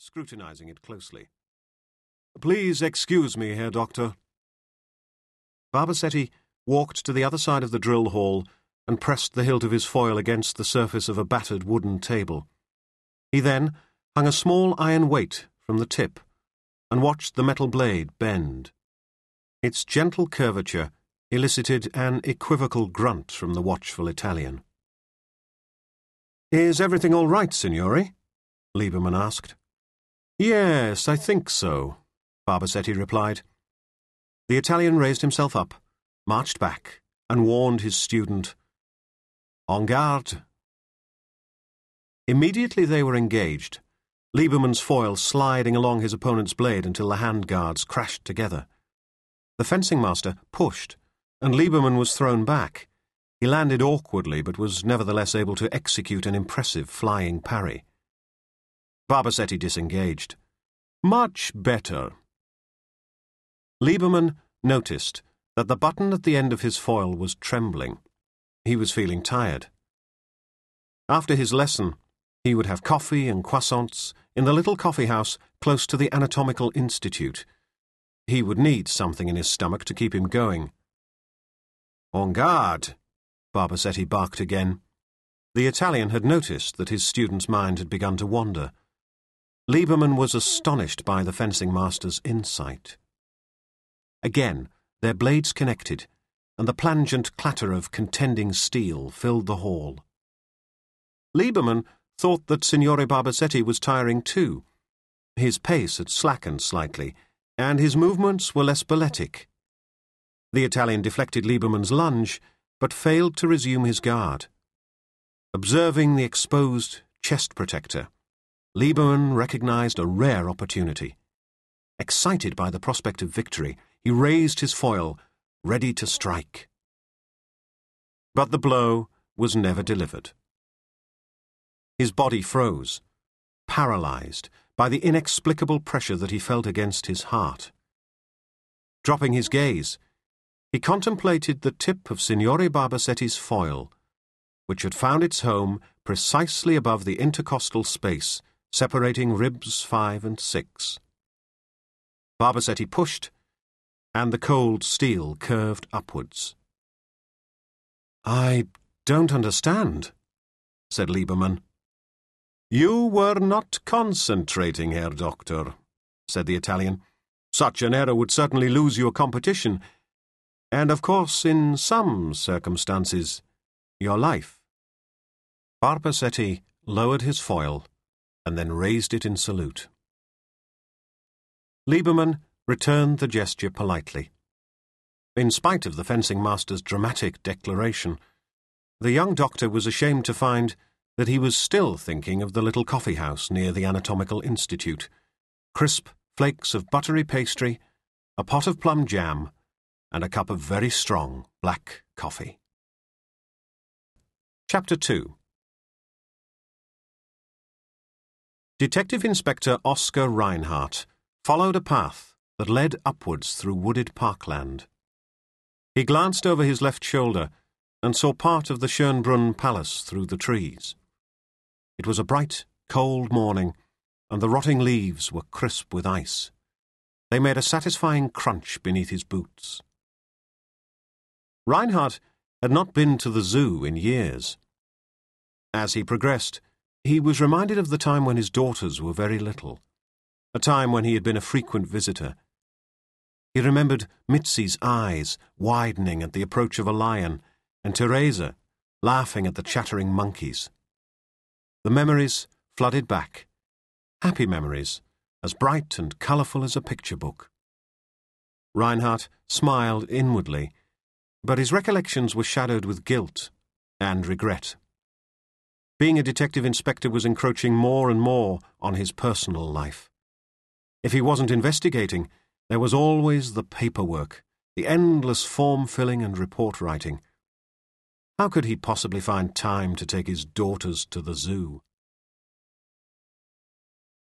scrutinizing it closely. Please excuse me, Herr Doctor. Barbasetti walked to the other side of the drill hall and pressed the hilt of his foil against the surface of a battered wooden table. He then hung a small iron weight from the tip and watched the metal blade bend. Its gentle curvature elicited an equivocal grunt from the watchful Italian. Is everything all right, Signore? Liebermann asked. Yes, I think so, Barbasetti replied. The Italian raised himself up, marched back, and warned his student, En garde. Immediately they were engaged, Liebermann's foil sliding along his opponent's blade until the handguards crashed together. The fencing master pushed, and Liebermann was thrown back. He landed awkwardly, but was nevertheless able to execute an impressive flying parry. Barbasetti disengaged. Much better. Liebermann noticed that the button at the end of his foil was trembling. He was feeling tired. After his lesson, he would have coffee and croissants in the little coffee house close to the Anatomical Institute. He would need something in his stomach to keep him going. En garde! Barbasetti barked again. The Italian had noticed that his student's mind had begun to wander. Liebermann was astonished by the fencing master's insight. Again, their blades connected, and the plangent clatter of contending steel filled the hall. Liebermann thought that Signore Barbasetti was tiring too. His pace had slackened slightly, and his movements were less balletic. The Italian deflected Liebermann's lunge, but failed to resume his guard. Observing the exposed chest protector, Liebermann recognized a rare opportunity. Excited by the prospect of victory, he raised his foil, ready to strike. But the blow was never delivered. His body froze, paralyzed by the inexplicable pressure that he felt against his heart. Dropping his gaze, he contemplated the tip of Signore Barbasetti's foil, which had found its home precisely above the intercostal space separating ribs five and six. Barbasetti pushed, and the cold steel curved upwards. I don't understand, said Liebermann. You were not concentrating, Herr Doctor, said the Italian. Such an error would certainly lose your competition, and of course, in some circumstances, your life. Barbasetti lowered his foil and then raised it in salute. Liebermann returned the gesture politely. In spite of the fencing master's dramatic declaration, the young doctor was ashamed to find that he was still thinking of the little coffee house near the Anatomical Institute. Crisp flakes of buttery pastry, a pot of plum jam, and a cup of very strong black coffee. Chapter 2 Detective Inspector Oscar Reinhardt followed a path that led upwards through wooded parkland. He glanced over his left shoulder and saw part of the Schönbrunn Palace through the trees. It was a bright, cold morning, and the rotting leaves were crisp with ice. They made a satisfying crunch beneath his boots. Reinhardt had not been to the zoo in years. As he progressed, he was reminded of the time when his daughters were very little, a time when he had been a frequent visitor. He remembered Mitzi's eyes widening at the approach of a lion, and Teresa laughing at the chattering monkeys. The memories flooded back, happy memories, as bright and colourful as a picture book. Reinhardt smiled inwardly, but his recollections were shadowed with guilt and regret. Being a detective inspector was encroaching more and more on his personal life. If he wasn't investigating, there was always the paperwork, the endless form filling and report writing. How could he possibly find time to take his daughters to the zoo?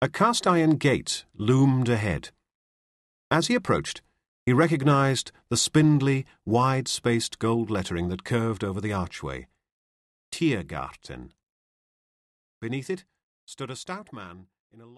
A cast iron gate loomed ahead. As he approached, he recognized the spindly, wide spaced gold lettering that curved over the archway Tiergarten. Beneath it stood a stout man in a